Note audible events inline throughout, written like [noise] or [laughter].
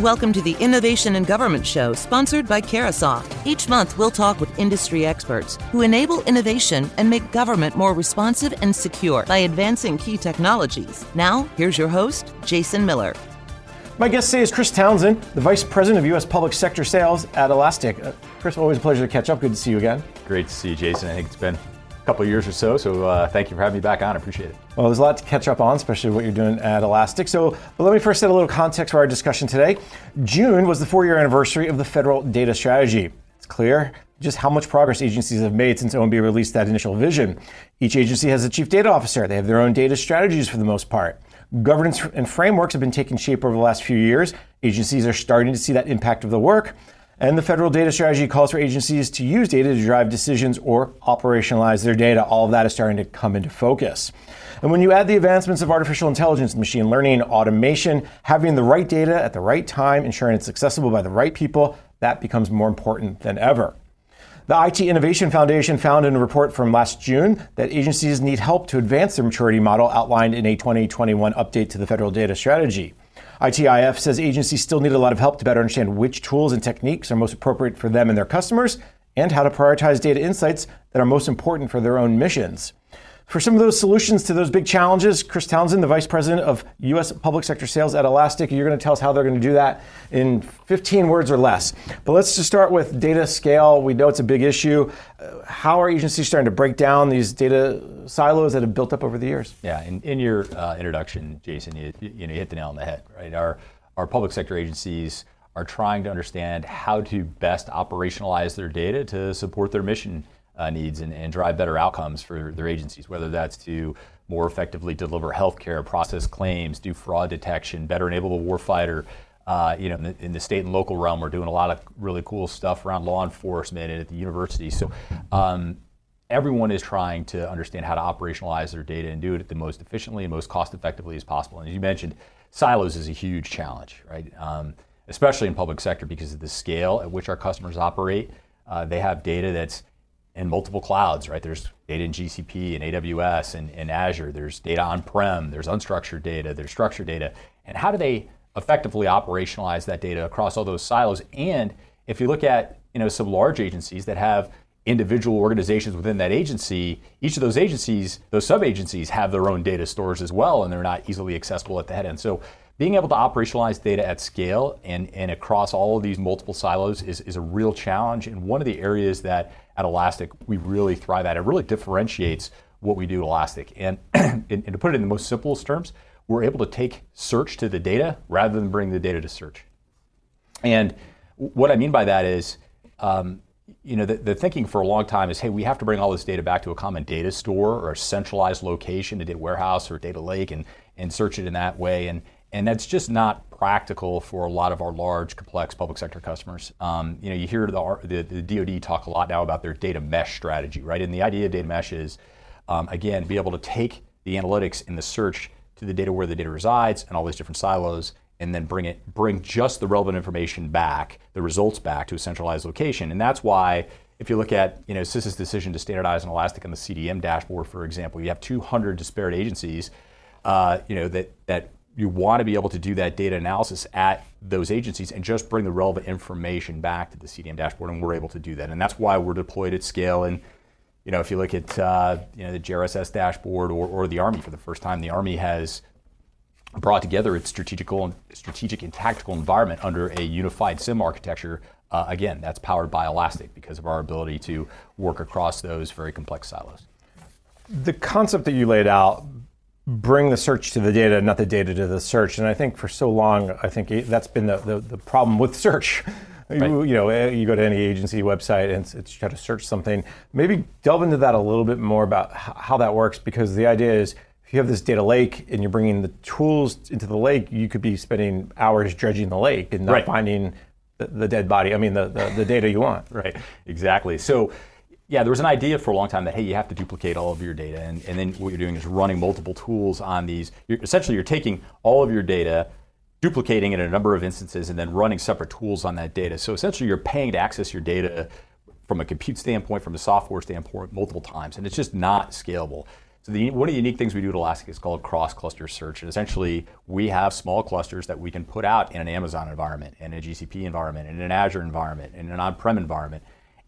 Welcome to the Innovation in Government Show, sponsored by Carahsoft. Each month, we'll talk with industry experts who enable innovation and make government more responsive and secure by advancing key technologies. Now, here's your host, Jason Miller. My guest today is Chris Townsend, the Vice President of U.S. Public Sector Sales at Elastic. Uh, Chris, always a pleasure to catch up. Good to see you again. Great to see you, Jason. I think it's been a couple years or so, so uh, thank you for having me back on. I appreciate it. Well, there's a lot to catch up on, especially what you're doing at Elastic. So, let me first set a little context for our discussion today. June was the four year anniversary of the federal data strategy. It's clear just how much progress agencies have made since OMB released that initial vision. Each agency has a chief data officer, they have their own data strategies for the most part. Governance and frameworks have been taking shape over the last few years. Agencies are starting to see that impact of the work. And the federal data strategy calls for agencies to use data to drive decisions or operationalize their data. All of that is starting to come into focus. And when you add the advancements of artificial intelligence, machine learning, automation, having the right data at the right time, ensuring it's accessible by the right people, that becomes more important than ever. The IT Innovation Foundation found in a report from last June that agencies need help to advance their maturity model outlined in a 2021 update to the federal data strategy. ITIF says agencies still need a lot of help to better understand which tools and techniques are most appropriate for them and their customers, and how to prioritize data insights that are most important for their own missions. For some of those solutions to those big challenges, Chris Townsend, the Vice President of U.S. Public Sector Sales at Elastic, you're going to tell us how they're going to do that in 15 words or less. But let's just start with data scale. We know it's a big issue. Uh, how are agencies starting to break down these data silos that have built up over the years? Yeah, in, in your uh, introduction, Jason, you, you, know, you hit the nail on the head, right? Our, our public sector agencies are trying to understand how to best operationalize their data to support their mission uh, needs and, and, drive better outcomes for their agencies, whether that's to more effectively deliver healthcare, process claims, do fraud detection, better enable the warfighter. Uh, you know, in the, in the, state and local realm, we're doing a lot of really cool stuff around law enforcement and at the university. So um, everyone is trying to understand how to operationalize their data and do it the most efficiently and most cost effectively as possible. And as you mentioned, silos is a huge challenge, right? Um, especially in public sector because of the scale at which our customers operate. Uh, they have data that's in multiple clouds, right? There's data in GCP and AWS and, and Azure. There's data on-prem. There's unstructured data. There's structured data. And how do they effectively operationalize that data across all those silos? And if you look at you know some large agencies that have individual organizations within that agency, each of those agencies, those sub-agencies have their own data stores as well, and they're not easily accessible at the head end. So being able to operationalize data at scale and, and across all of these multiple silos is, is a real challenge. And one of the areas that at Elastic we really thrive at, it really differentiates what we do at Elastic. And, [clears throat] and, and to put it in the most simplest terms, we're able to take search to the data rather than bring the data to search. And what I mean by that is, um, you know, the, the, thinking for a long time is, hey, we have to bring all this data back to a common data store or a centralized location, a data warehouse or a data lake, and, and search it in that way. And, and that's just not practical for a lot of our large, complex public sector customers. Um, you know, you hear the, the, the, DoD talk a lot now about their data mesh strategy, right? And the idea of data mesh is, um, again, be able to take the analytics and the search to the data where the data resides and all these different silos, and then bring it, bring just the relevant information back, the results back to a centralized location. And that's why if you look at you know CISA's decision to standardize an Elastic on the CDM dashboard, for example, you have 200 disparate agencies, uh, you know that that you want to be able to do that data analysis at those agencies and just bring the relevant information back to the CDM dashboard, and we're able to do that. And that's why we're deployed at scale. And you know, if you look at uh, you know the JRSS dashboard or, or the Army for the first time, the Army has brought together its strategical and strategic and tactical environment under a unified SIEM architecture. Uh, again, that's powered by Elastic because of our ability to work across those very complex silos. The concept that you laid out bring the search to the data, not the data to the search. And I think for so long, I think that's been the, the, the problem with search. [laughs] Right. You, you, know, eh, you go to any agency website and it's, it's try to search something. Maybe delve into that a little bit more about how that works, because the idea is if you have this data lake and you're bringing the tools into the lake, you could be spending hours dredging the lake and not right. finding the, the, dead body. I mean, the, the, the data you want. Right. Exactly. So yeah, there was an idea for a long time that hey, you have to duplicate all of your data, and, and then what you're doing is running multiple tools on these. You're, essentially, you're taking all of your data, duplicating it in a number of instances, and then running separate tools on that data. So essentially, you're paying to access your data from a compute standpoint, from a software standpoint, multiple times, and it's just not scalable. So the, one of the unique things we do at Elastic is called cross-cluster search. And essentially, we have small clusters that we can put out in an Amazon environment, in a GCP environment, in an Azure environment, in an on-prem environment,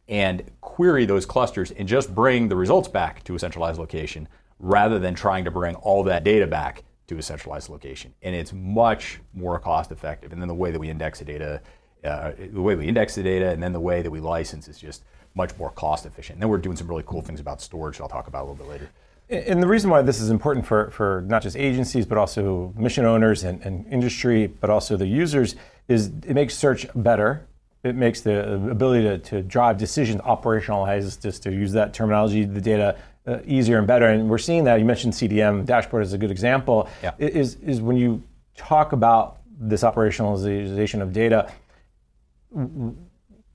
and query those clusters and just bring the results back to a centralized location rather than trying to bring all that data back to a centralized location. And it's much more cost effective. And then the way that we index the data, uh, the way we index the data, and then the way that we license is just much more cost efficient. And then we're doing some really cool things about storage that I'll talk about a little bit later. And the reason why this is important for, for not just agencies, but also mission owners and, and industry, but also the users, is it makes search better. It makes the ability to, to drive decisions, operationalize, just to use that terminology, the data uh, easier and better. And we're seeing that. You mentioned CDM dashboard as a good example. Yeah. Is, is when you talk about this operationalization of data,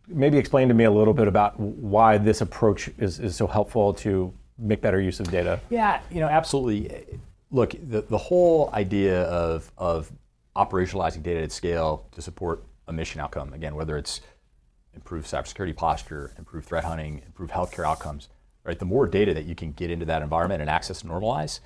maybe explain to me a little bit about why this approach is, is so helpful to make better use of data? Yeah, you know, absolutely. Look, the, the whole idea of, of operationalizing data at scale to support a mission outcome, again, whether it's improve cybersecurity posture, improve threat hunting, improve healthcare outcomes, right? The more data that you can get into that environment and access and normalize,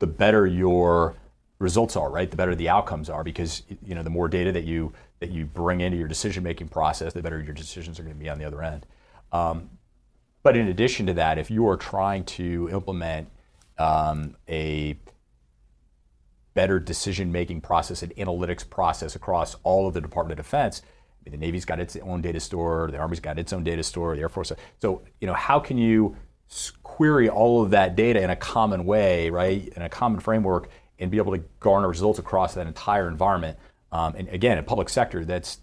the better your results are, right? The better the outcomes are because you know the more data that you that you bring into your decision making process, the better your decisions are going to be on the other end. Um, but in addition to that, if you are trying to implement um, a better decision making process and analytics process across all of the Department of Defense, I mean, the Navy's got its own data store, the Army's got its own data store, the Air Force. So, you know, how can you query all of that data in a common way, right, in a common framework, and be able to garner results across that entire environment? Um, and again, in public sector, that's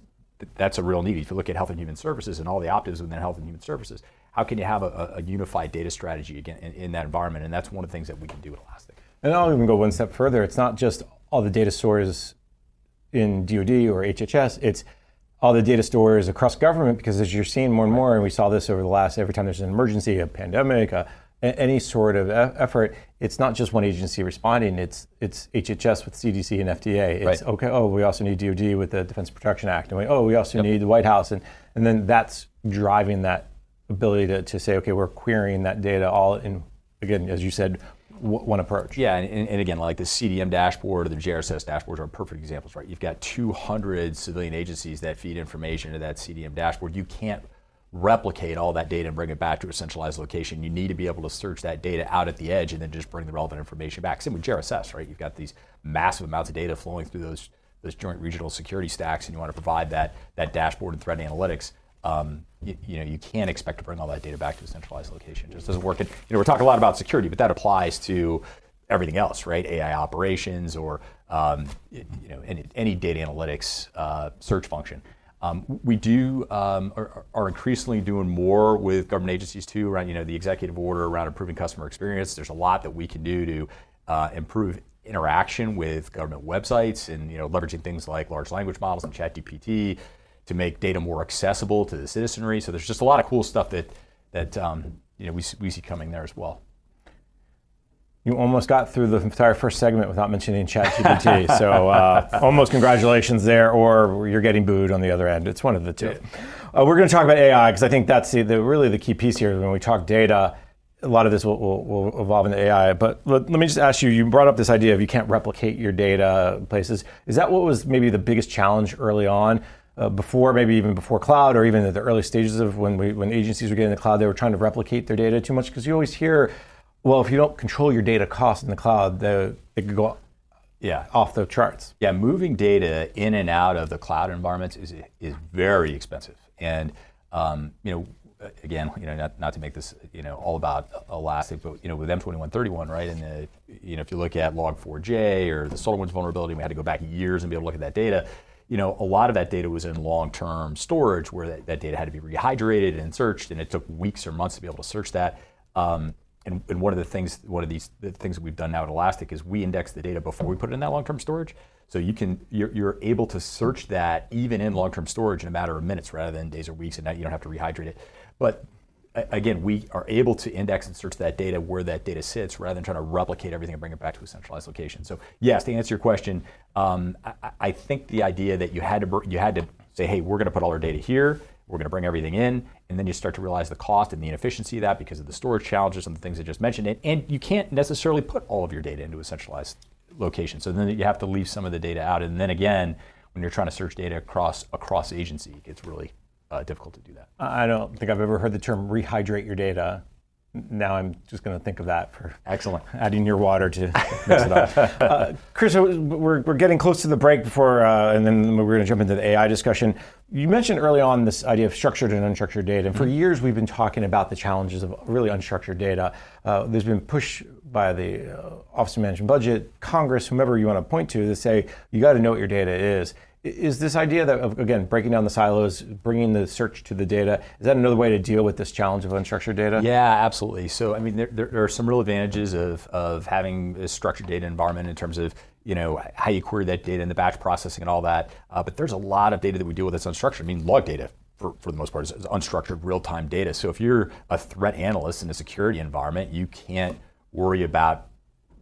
that's a real need. If you look at Health and Human Services and all the opt within Health and Human Services, how can you have a, a unified data strategy again in, in, that environment? And that's one of the things that we can do at Elastic. And I'll even go one step further. It's not just all the data stores in DoD or HHS. It's all the data stores across government because as you're seeing more and more, and we saw this over the last every time there's an emergency, a pandemic, a, any sort of effort, it's not just one agency responding. It's it's HHS with CDC and FDA. It's right. okay. Oh, we also need DoD with the Defense Production Act, and we, oh, we also yep. need the White House, and and then that's driving that ability to, to say, okay, we're querying that data all in, again, as you said, one approach. Yeah, and, and, again, like the CDM dashboard or the JRSS dashboards are perfect examples, right? You've got 200 civilian agencies that feed information to that CDM dashboard. You can't replicate all that data and bring it back to a centralized location. You need to be able to search that data out at the edge and then just bring the relevant information back. Same with JRSS, right? You've got these massive amounts of data flowing through those those joint regional security stacks, and you want to provide that that dashboard and threat analytics um, you, you, know, you can't expect to bring all that data back to a centralized location. It just doesn't work. And, you know, we're talking a lot about security, but that applies to everything else, right? AI operations or um, you know any, any data analytics uh, search function. Um, we do um, are, are, increasingly doing more with government agencies too around you know the executive order around improving customer experience. There's a lot that we can do to uh, improve interaction with government websites and you know leveraging things like large language models and ChatGPT to make data more accessible to the citizenry. So there's just a lot of cool stuff that that um, you know we, we see coming there as well. You almost got through the entire first segment without mentioning ChatGPT. so uh, almost congratulations there, or you're getting booed on the other end. It's one of the two. Uh, we're going to talk about AI because I think that's the, the, really the key piece here. When we talk data, a lot of this will, will, will evolve into AI. But let, let, me just ask you: you brought up this idea of you can't replicate your data places. Is that what was maybe the biggest challenge early on? Uh, before, maybe even before cloud, or even at the early stages of when we, when agencies were getting the cloud, they were trying to replicate their data too much because you always hear, well, if you don't control your data costs in the cloud, they, they could go yeah. off the charts. Yeah, moving data in and out of the cloud environments is is very expensive, and um, you know. Again, you know, not, not to make this, you know, all about Elastic, but you know, with M2131, right? And the, you know, if you look at Log4j or the SolarWinds vulnerability, we had to go back years and be able to look at that data you know, a lot of that data was in long-term storage where that, that, data had to be rehydrated and searched, and it took weeks or months to be able to search that. Um, and, and, one of the things, one of these the things that we've done now at Elastic is we index the data before we put it in that long-term storage. So you can, you're, you're able to search that even in long-term storage in a matter of minutes rather than days or weeks, and now you don't have to rehydrate it. But again, we are able to index and search that data where that data sits rather than trying to replicate everything and bring it back to a centralized location. So yes, to answer your question, um, I, I, think the idea that you had to you had to say, hey, we're going to put all our data here we're going to bring everything in, and then you start to realize the cost and the inefficiency of that because of the storage challenges and the things I just mentioned. And, and you can't necessarily put all of your data into a centralized location. So then you have to leave some of the data out. And then again, when you're trying to search data across across agency, it gets really uh, difficult to do that. I don't think I've ever heard the term rehydrate your data now I'm just going to think of that for excellent adding your water to mix it up. [laughs] uh, Chris, we're, we're getting close to the break before, uh, and then we're going to jump into the AI discussion. You mentioned early on this idea of structured and unstructured data, and for mm-hmm. years we've been talking about the challenges of really unstructured data. Uh, there's been push by the uh, Office of Management Budget, Congress, whomever you want to point to, to say you got to know what your data is is this idea that of, again breaking down the silos bringing the search to the data is that another way to deal with this challenge of unstructured data yeah absolutely so i mean there, there are some real advantages of, of having a structured data environment in terms of you know how you query that data and the batch processing and all that uh, but there's a lot of data that we deal with that's unstructured i mean log data for, for the most part is, is unstructured real-time data so if you're a threat analyst in a security environment you can't worry about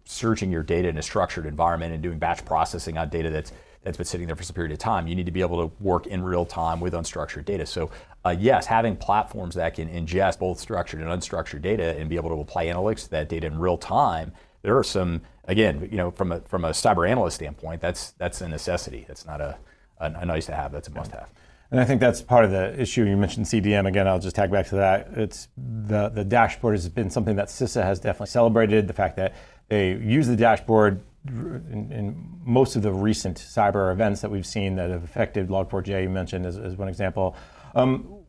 searching your data in a structured environment and doing batch processing on data that's that's been sitting there for some period of time. You need to be able to work in real time with unstructured data. So, uh, yes, having platforms that can ingest both structured and unstructured data and be able to apply analytics to that data in real time, there are some, again, you know, from a, from a cyber analyst standpoint, that's, that's a necessity. That's not a, a, a nice to have, that's a must have. And I think that's part of the issue. You mentioned CDM again. I'll just tag back to that. It's the the dashboard has been something that CISA has definitely celebrated. The fact that they use the dashboard in, in, most of the recent cyber events that we've seen that have affected Log4j, you mentioned as, as one example. Um,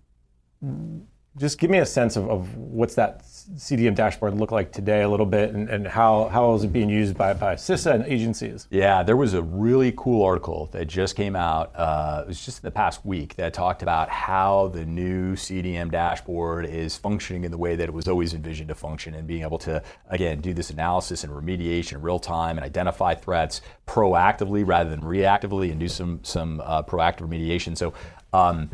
just give me a sense of, of what's that CDM dashboard look like today a little bit and, and how, how is it being used by, by CISA and agencies? Yeah, there was a really cool article that just came out, uh, it was just in the past week, that talked about how the new CDM dashboard is functioning in the way that it was always envisioned to function and being able to, again, do this analysis and remediation in real time and identify threats proactively rather than reactively and do some, some uh, proactive remediation. So, um,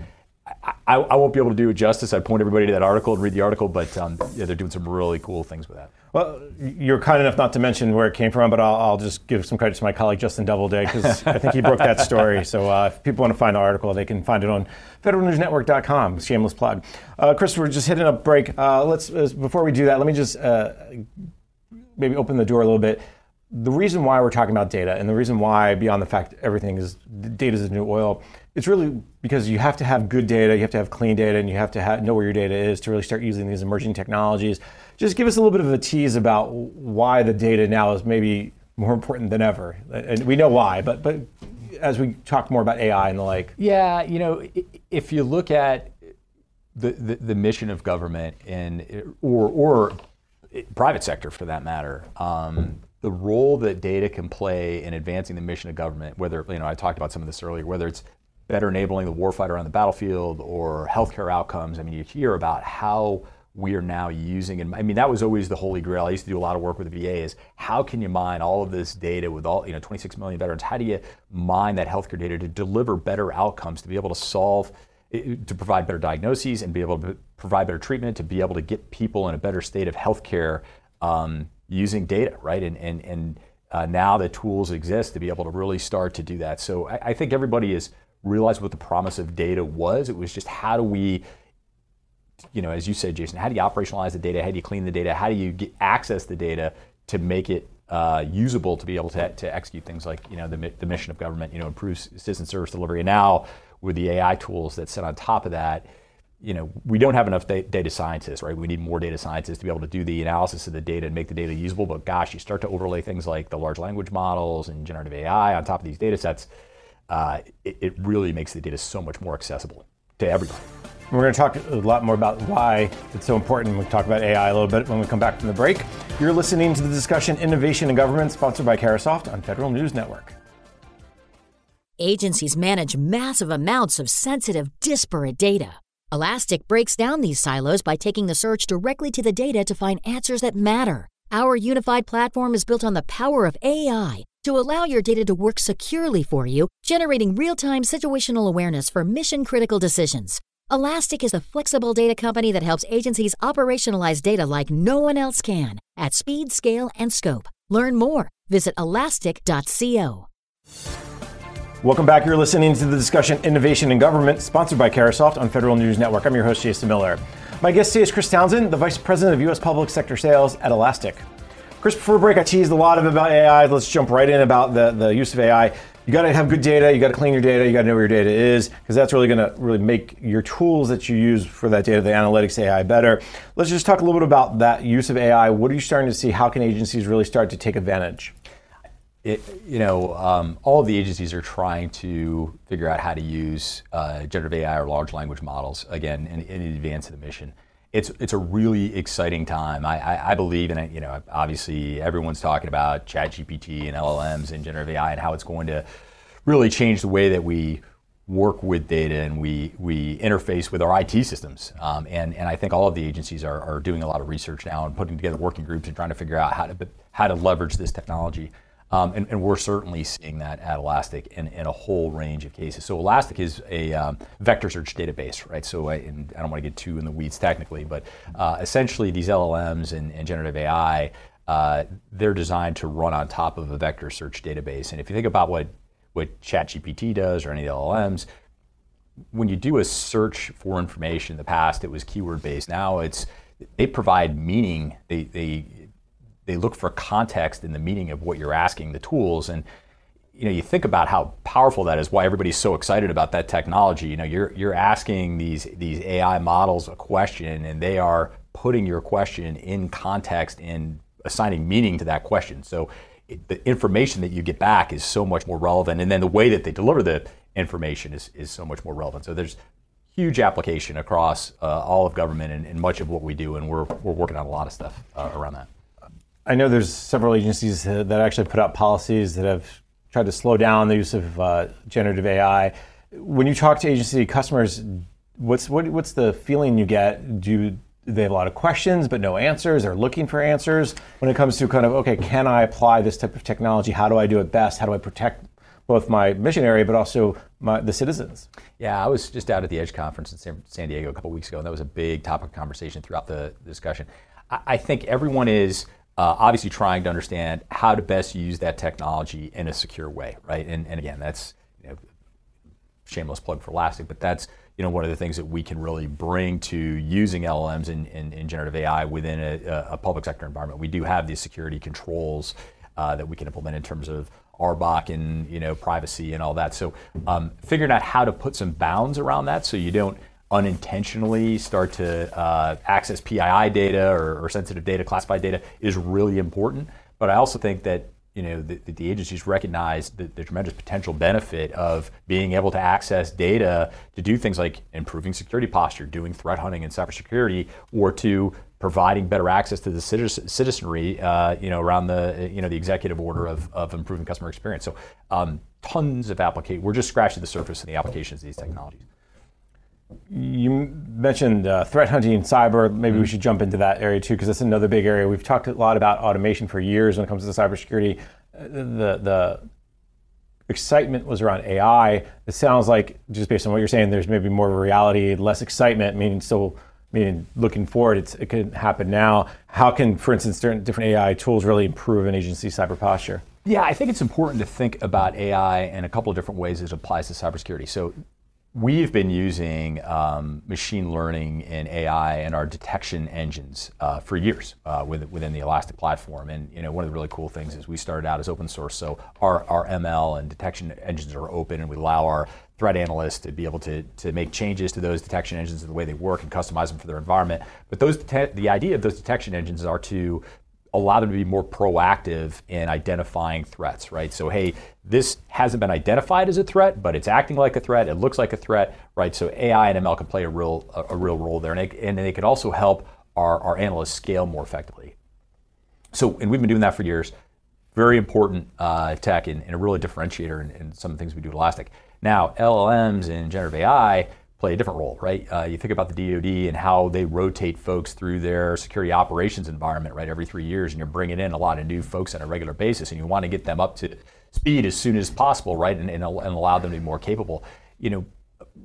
I, I, won't be able to do it justice. I'd point everybody to that article and read the article, but um, yeah, they're doing some really cool things with that. Well, you're kind enough not to mention where it came from, but I'll, I'll just give some credit to my colleague Justin Doubleday because [laughs] I think he broke that story. So uh, if people want to find the article, they can find it on federalnewsnetwork.com. Shameless plug. Uh, Chris, we're just hitting a break. Uh, let's uh, before we do that, let me just uh, maybe open the door a little bit. The reason why we're talking about data, and the reason why, beyond the fact everything is data is the new oil it's really because you have to have good data, you have to have clean data, and you have to have, know where your data is to really start using these emerging technologies. Just give us a little bit of a tease about why the data now is maybe more important than ever. And we know why, but but as we talk more about AI and the like. Yeah, you know, if you look at the, the, the mission of government and or or private sector for that matter, um, the role that data can play in advancing the mission of government, whether, you know, I talked about some of this earlier, whether it's better enabling the warfighter on the battlefield or healthcare outcomes. I mean, you hear about how we are now using, and I mean, that was always the holy grail. I used to do a lot of work with the VA is how can you mine all of this data with all, you know, 26 million veterans? How do you mine that healthcare data to deliver better outcomes, to be able to solve, eh, to provide better diagnoses and be able to provide better treatment, to be able to get people in a better state of healthcare um, using data, right? And, and, and uh, now the tools exist to be able to really start to do that. So I, I think everybody is realized what the promise of data was. It was just how do we, you know, as you said, Jason, how do you operationalize the data? How do you clean the data? How do you get access the data to make it uh, usable to be able to, to execute things like, you know, the, the mission of government, you know, improve citizen service delivery. And now with the AI tools that sit on top of that, you know, we don't have enough data scientists, right? We need more data scientists to be able to do the analysis of the data and make the data usable. But gosh, you start to overlay things like the large language models and generative AI on top of these data sets uh, it, it really makes the data so much more accessible to everybody. We're going to talk a lot more about why it's so important. We'll talk about AI a little bit when we come back from the break. You're listening to the discussion Innovation in Government, sponsored by Carahsoft on Federal News Network. Agencies manage massive amounts of sensitive, disparate data. Elastic breaks down these silos by taking the search directly to the data to find answers that matter. Our unified platform is built on the power of AI to allow your data to work securely for you, generating real time situational awareness for mission critical decisions. Elastic is a flexible data company that helps agencies operationalize data like no one else can at speed, scale, and scope. Learn more. Visit elastic.co. Welcome back. You're listening to the discussion Innovation in Government, sponsored by Carahsoft on Federal News Network. I'm your host, Jason Miller. My guest today is Chris Townsend, the Vice President of U.S. Public Sector Sales at Elastic. Chris, before break, I teased a lot of about AI. Let's jump right in about the, the use of AI. You got to have good data. You got to clean your data. You got to know where your data is because that's really going to really make your tools that you use for that data, the analytics AI, better. Let's just talk a little bit about that use of AI. What are you starting to see? How can agencies really start to take advantage? It, you know, um, all of the agencies are trying to figure out how to use uh, generative AI or large language models again in, in advance of the mission. It's it's a really exciting time. I, I, I believe in it. You know, obviously everyone's talking about ChatGPT and LLMs and generative AI and how it's going to really change the way that we work with data and we, we interface with our IT systems. Um, and, and I think all of the agencies are, are doing a lot of research now and putting together working groups and trying to figure out how to, how to leverage this technology. Um, and, and, we're certainly seeing that at Elastic in, in, a whole range of cases. So Elastic is a um, vector search database, right? So I, I don't want to get too in the weeds technically, but uh, essentially these LLMs and, and generative AI, uh, they're designed to run on top of a vector search database. And if you think about what what ChatGPT does or any of the LLMs, when you do a search for information in the past, it was keyword based. Now it's they provide meaning. They they they look for context in the meaning of what you're asking the tools. And you know you think about how powerful that is why everybody's so excited about that technology. You know you're you're asking these these AI models a question and they are putting your question in context and assigning meaning to that question. So it, the information that you get back is so much more relevant and then the way that they deliver the information is, is so much more relevant. So there's huge application across uh, all of government and, and, much of what we do and we're, we're working on a lot of stuff uh, around that I know there's several agencies that actually put out policies that have tried to slow down the use of uh, generative AI. When you talk to agency customers, what's what, what's the feeling you get? Do they have a lot of questions but no answers? They're looking for answers when it comes to kind of okay, can I apply this type of technology? How do I do it best? How do I protect both my mission area but also my, the citizens? Yeah, I was just out at the Edge conference in San, Diego a couple weeks ago, and that was a big topic of conversation throughout the discussion. I, I think everyone is uh, obviously trying to understand how to best use that technology in a secure way, right? And, and again, that's you know, shameless plug for Elastic, but that's you know one of the things that we can really bring to using LLMs and, and, generative AI within a, a, public sector environment. We do have these security controls uh, that we can implement in terms of RBAC and you know privacy and all that. So um, figuring out how to put some bounds around that so you don't unintentionally start to uh, access PII data or, or, sensitive data, classified data is really important. But I also think that you know the, the agencies recognize the, the, tremendous potential benefit of being able to access data to do things like improving security posture, doing threat hunting and cybersecurity, or to providing better access to the citizenry, uh, you know, around the you know the executive order of, of improving customer experience. So um, tons of application. We're just scratching the surface in the applications of these technologies. You mentioned uh, threat hunting, cyber. Maybe mm-hmm. we should jump into that area too, because that's another big area. We've talked a lot about automation for years when it comes to cybersecurity. Uh, the the excitement was around AI. It sounds like, just based on what you're saying, there's maybe more of a reality, less excitement, meaning still meaning looking forward, it can happen now. How can, for instance, different AI tools really improve an agency's cyber posture? Yeah, I think it's important to think about AI in a couple of different ways as it applies to cybersecurity. So We've been using um, machine learning and AI and our detection engines uh, for years uh, within the Elastic platform. And you know, one of the really cool things is we started out as open source, so our, our ML and detection engines are open, and we allow our threat analysts to be able to, to make changes to those detection engines and the way they work and customize them for their environment. But those the idea of those detection engines are to allow them to be more proactive in identifying threats, right? So, hey, this hasn't been identified as a threat, but it's acting like a threat. It looks like a threat, right? So AI and ML can play a real a, a real role there, and they, and they could also help our, our analysts scale more effectively. So, and we've been doing that for years. Very important uh, tech and, and, a really differentiator in, in some of the things we do at Elastic. Now, LLMs and generative AI play a different role, right? Uh, you think about the DoD and how they rotate folks through their security operations environment, right? Every three years, and you're bringing in a lot of new folks on a regular basis, and you want to get them up to speed as soon as possible, right? And, and, and allow them to be more capable. You know,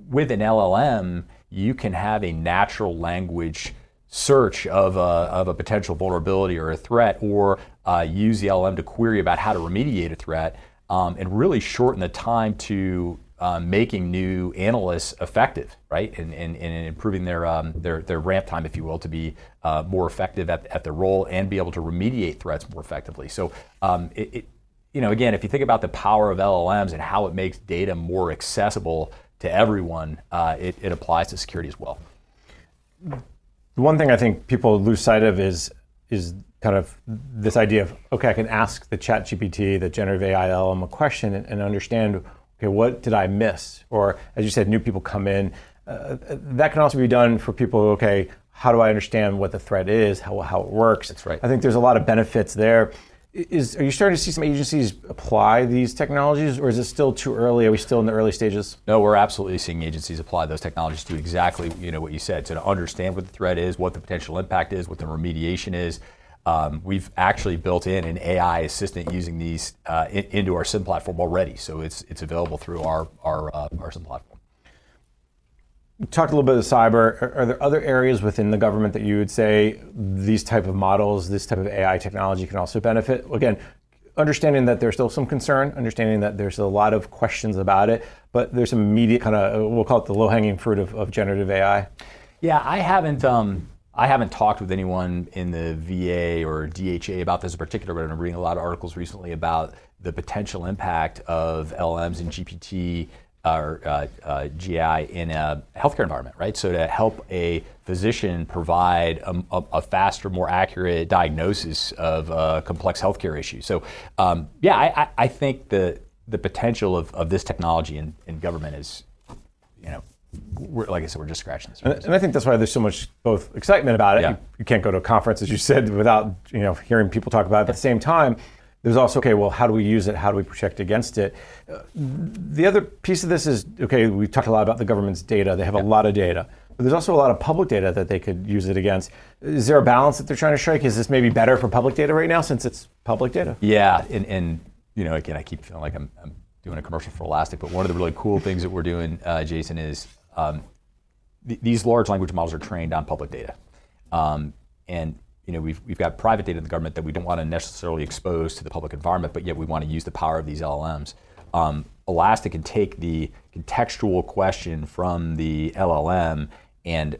with an LLM, you can have a natural language search of a, of a potential vulnerability or a threat, or uh, use the LLM to query about how to remediate a threat um, and really shorten the time to um, making new analysts effective, right, and, and, and improving their, um, their, their ramp time, if you will, to be uh, more effective at, at their role and be able to remediate threats more effectively. So, um, it, it, you know, again, if you think about the power of LLMs and how it makes data more accessible to everyone, uh, it, it applies to security as well. The one thing I think people lose sight of is is kind of this idea of okay, I can ask the Chat GPT, the generative AI LLM, a question and, and understand okay, what did I miss? Or as you said, new people come in. Uh, that can also be done for people. Okay, how do I understand what the threat is? How how it works? That's right. I think there's a lot of benefits there. Is, are you starting to see some agencies apply these technologies, or is it still too early? Are we still in the early stages? No, we're absolutely seeing agencies apply those technologies to exactly you know what you said, so to understand what the threat is, what the potential impact is, what the remediation is. Um, we've actually built in an AI assistant using these uh, in, into our SIEM platform already, so it's it's available through our our, uh, our SIEM platform talked a little bit of cyber. Are, are, there other areas within the government that you would say these type of models, this type of AI technology can also benefit? Again, understanding that there's still some concern, understanding that there's a lot of questions about it, but there's some immediate kind of we'll call it the low-hanging fruit of, of generative AI. Yeah, I haven't. Um, I haven't talked with anyone in the VA or DHA about this in particular, but I've been reading a lot of articles recently about the potential impact of LMs and GPT or uh, uh, GI in a healthcare environment, right? So to help a physician provide a, a, a faster, more accurate diagnosis of complex healthcare issue. So um, yeah, I, I, think the the potential of, of this technology in, in government is, like I said, we're just scratching the surface. And, and, I think that's why there's so much both excitement about it. Yeah. You, you, can't go to a conference, as you said, without you know hearing people talk about it. But at the same time, there's also, okay, well, how do we use it? How do we protect against it? Uh, the other piece of this is, okay, we've talked a lot about the government's data. They have yeah. a lot of data. But there's also a lot of public data that they could use it against. Is there a balance that they're trying to strike? Is this maybe better for public data right now since it's public data? Yeah, and, and you know, again, I keep feeling like I'm, I'm doing a commercial for Elastic, but one of the really cool things that we're doing, uh, Jason, is um, th- these large language models are trained on public data. Um, and you know, we've, we've got private data in the government that we don't want to necessarily expose to the public environment, but yet we want to use the power of these LLMs. Um, Elastic can take the contextual question from the LLM and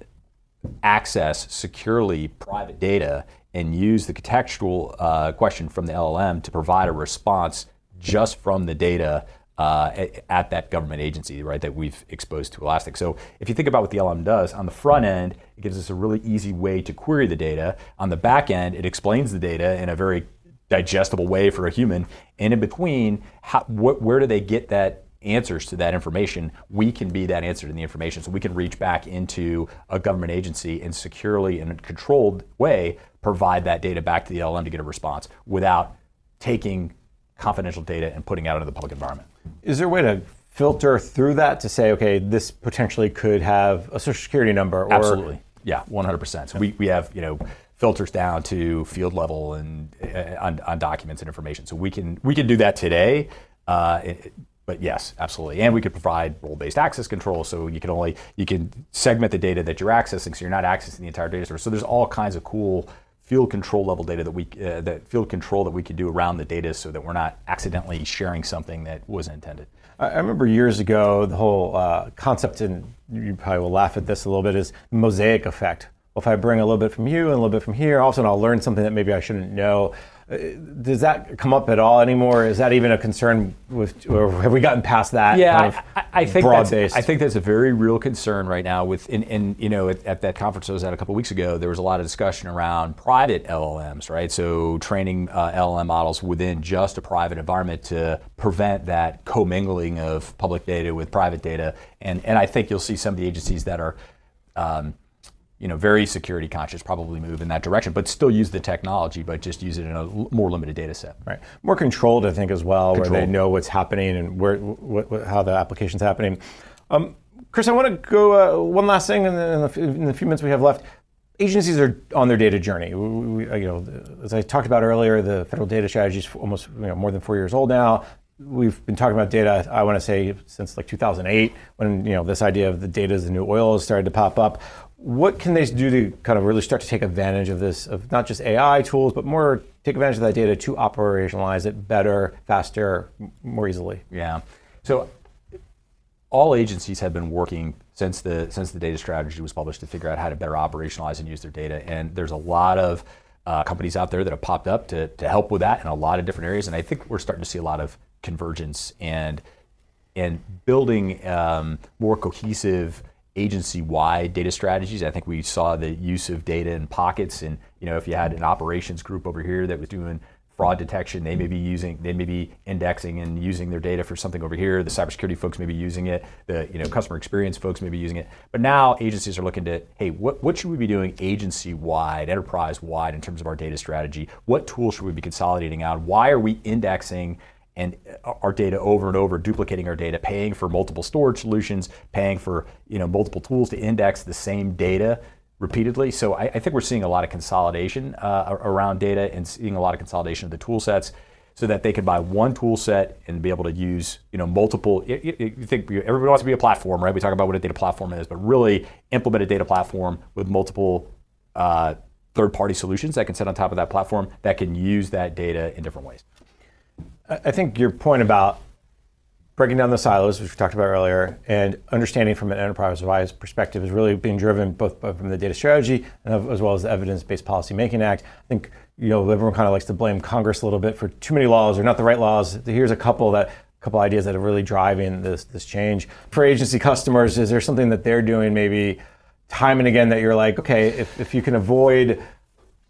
access securely private data and use the contextual uh, question from the LLM to provide a response just from the data uh, at, at, that government agency, right, that we've exposed to Elastic. So if you think about what the LM does, on the front end, it gives us a really easy way to query the data. On the back end, it explains the data in a very digestible way for a human. And in between, how, wh- where do they get that answers to that information? We can be that answer to the information. So we can reach back into a government agency and securely in a controlled way provide that data back to the LM to get a response without taking confidential data and putting out into the public environment. Is there a way to filter through that to say, okay, this potentially could have a social security number? Or... Absolutely. Yeah, 100%. So we, we have, you know, filters down to field level and uh, on, on, documents and information. So we can we can do that today. Uh, it, but yes, absolutely, and we could provide role-based access control, so you can only you can segment the data that you're accessing, so you're not accessing the entire data source. So there's all kinds of cool field control level data that we uh, that field control that we could do around the data so that we're not accidentally sharing something that wasn't intended. I remember years ago the whole uh, concept, and you probably will laugh at this a little bit, is mosaic effect. Well, if I bring a little bit from you and a little bit from here, all of a sudden I'll learn something that maybe I shouldn't know. Uh, does that come up at all anymore? Is that even a concern with, or have we gotten past that? Yeah, kind of I, I, think broad based. I think that's a very real concern right now. With in, in you know at, at, that conference I was at a couple weeks ago, there was a lot of discussion around private LLMs, right? So training uh, LLM models within just a private environment to prevent that commingling of public data with private data, and and I think you'll see some of the agencies that are. Um, you know, very security conscious, probably move in that direction, but still use the technology, but just use it in a more limited data set. Right. More controlled, I think, as well, controlled. where they know what's happening and where, what, what, how the application's happening. Um, Chris, I want to go uh, one last thing in the, in, the, in the, few minutes we have left. Agencies are on their data journey. We, we, you know, as I talked about earlier, the federal data strategy is almost you know, more than four years old now. We've been talking about data. I want to say since like 2008, when you know this idea of the data as the new oil has started to pop up what can they do to kind of really start to take advantage of this, of not just AI tools, but more take advantage of that data to operationalize it better, faster, more easily? Yeah. So all agencies have been working since the since the data strategy was published to figure out how to better operationalize and use their data. And there's a lot of uh, companies out there that have popped up to, to help with that in a lot of different areas. And I think we're starting to see a lot of convergence and and building um, more cohesive agency-wide data strategies. I think we saw the use of data in pockets, and you know, if you had an operations group over here that was doing fraud detection, they may be using, they may be indexing and using their data for something over here. The cybersecurity folks may be using it. The you know customer experience folks may be using it. But now agencies are looking to, hey, what, what should we be doing agency-wide, enterprise-wide in terms of our data strategy? What tools should we be consolidating out? Why are we indexing? And our data over and over, duplicating our data, paying for multiple storage solutions, paying for you know multiple tools to index the same data repeatedly. So I, I think we're seeing a lot of consolidation uh, around data and seeing a lot of consolidation of the tool sets so that they can buy one tool set and be able to use you know multiple. You, you think everybody wants to be a platform, right? We talk about what a data platform is, but really implement a data platform with multiple uh, third-party solutions that can sit on top of that platform that can use that data in different ways. I think your point about breaking down the silos, which we talked about earlier, and understanding from an enterprise-wide perspective is really being driven both from the data strategy and as well as the Evidence-Based Policy Making Act. I think you know everyone kind of likes to blame Congress a little bit for too many laws or not the right laws. Here's a couple that a couple ideas that are really driving this this change for agency customers. Is there something that they're doing maybe time and again that you're like, okay, if, if you can avoid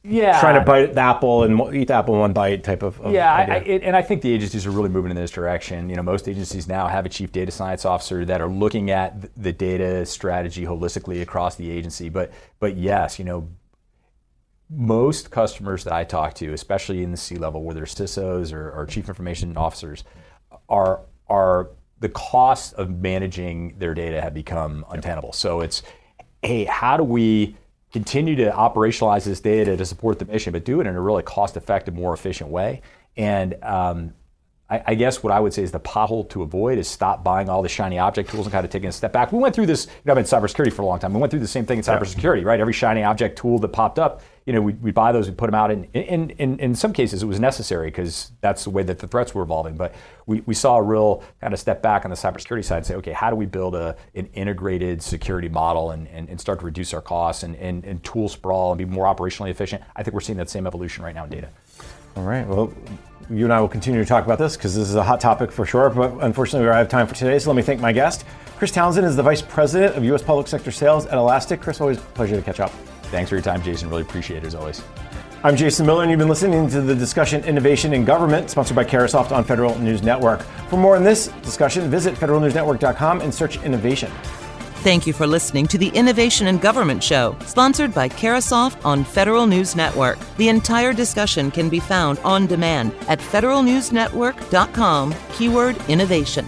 yeah. trying to bite the apple and eat the apple in one bite type of, of yeah I, I, and i think the agencies are really moving in this direction. You know most agencies now have a chief data science officer that are looking at the data strategy holistically across the agency. But but yes you know most customers that i talk to especially in the c level where they're cisos or, or chief information officers are are the costs of managing their data have become untenable. So it's hey how do we continue to operationalize this data to support the mission, but do it in a really cost-effective, more efficient way. And um, I, I, guess what I would say is the pothole to avoid is stop buying all the shiny object tools and kind of taking a step back. We went through this, you know, I've been in cybersecurity for a long time. We went through the same thing in cybersecurity, right? Every shiny object tool that popped up, you know, we we buy those, we put them out. And in, in, in some cases, it was necessary because that's the way that the threats were evolving. But we, we saw a real kind of step back on the cybersecurity side and say, okay, how do we build a, an integrated security model and, and, and start to reduce our costs and, and, and tool sprawl and be more operationally efficient? I think we're seeing that same evolution right now in data. All right. Well, you and I will continue to talk about this because this is a hot topic for sure. But unfortunately, we're out of time for today. So let me thank my guest. Chris Townsend is the Vice President of U.S. Public Sector Sales at Elastic. Chris, always a pleasure to catch up. Thanks for your time, Jason. Really appreciate it as always. I'm Jason Miller, and you've been listening to the discussion Innovation in Government, sponsored by Carahsoft on Federal News Network. For more on this discussion, visit federalnewsnetwork.com and search innovation. Thank you for listening to the Innovation in Government Show, sponsored by Carahsoft on Federal News Network. The entire discussion can be found on demand at federalnewsnetwork.com, keyword innovation.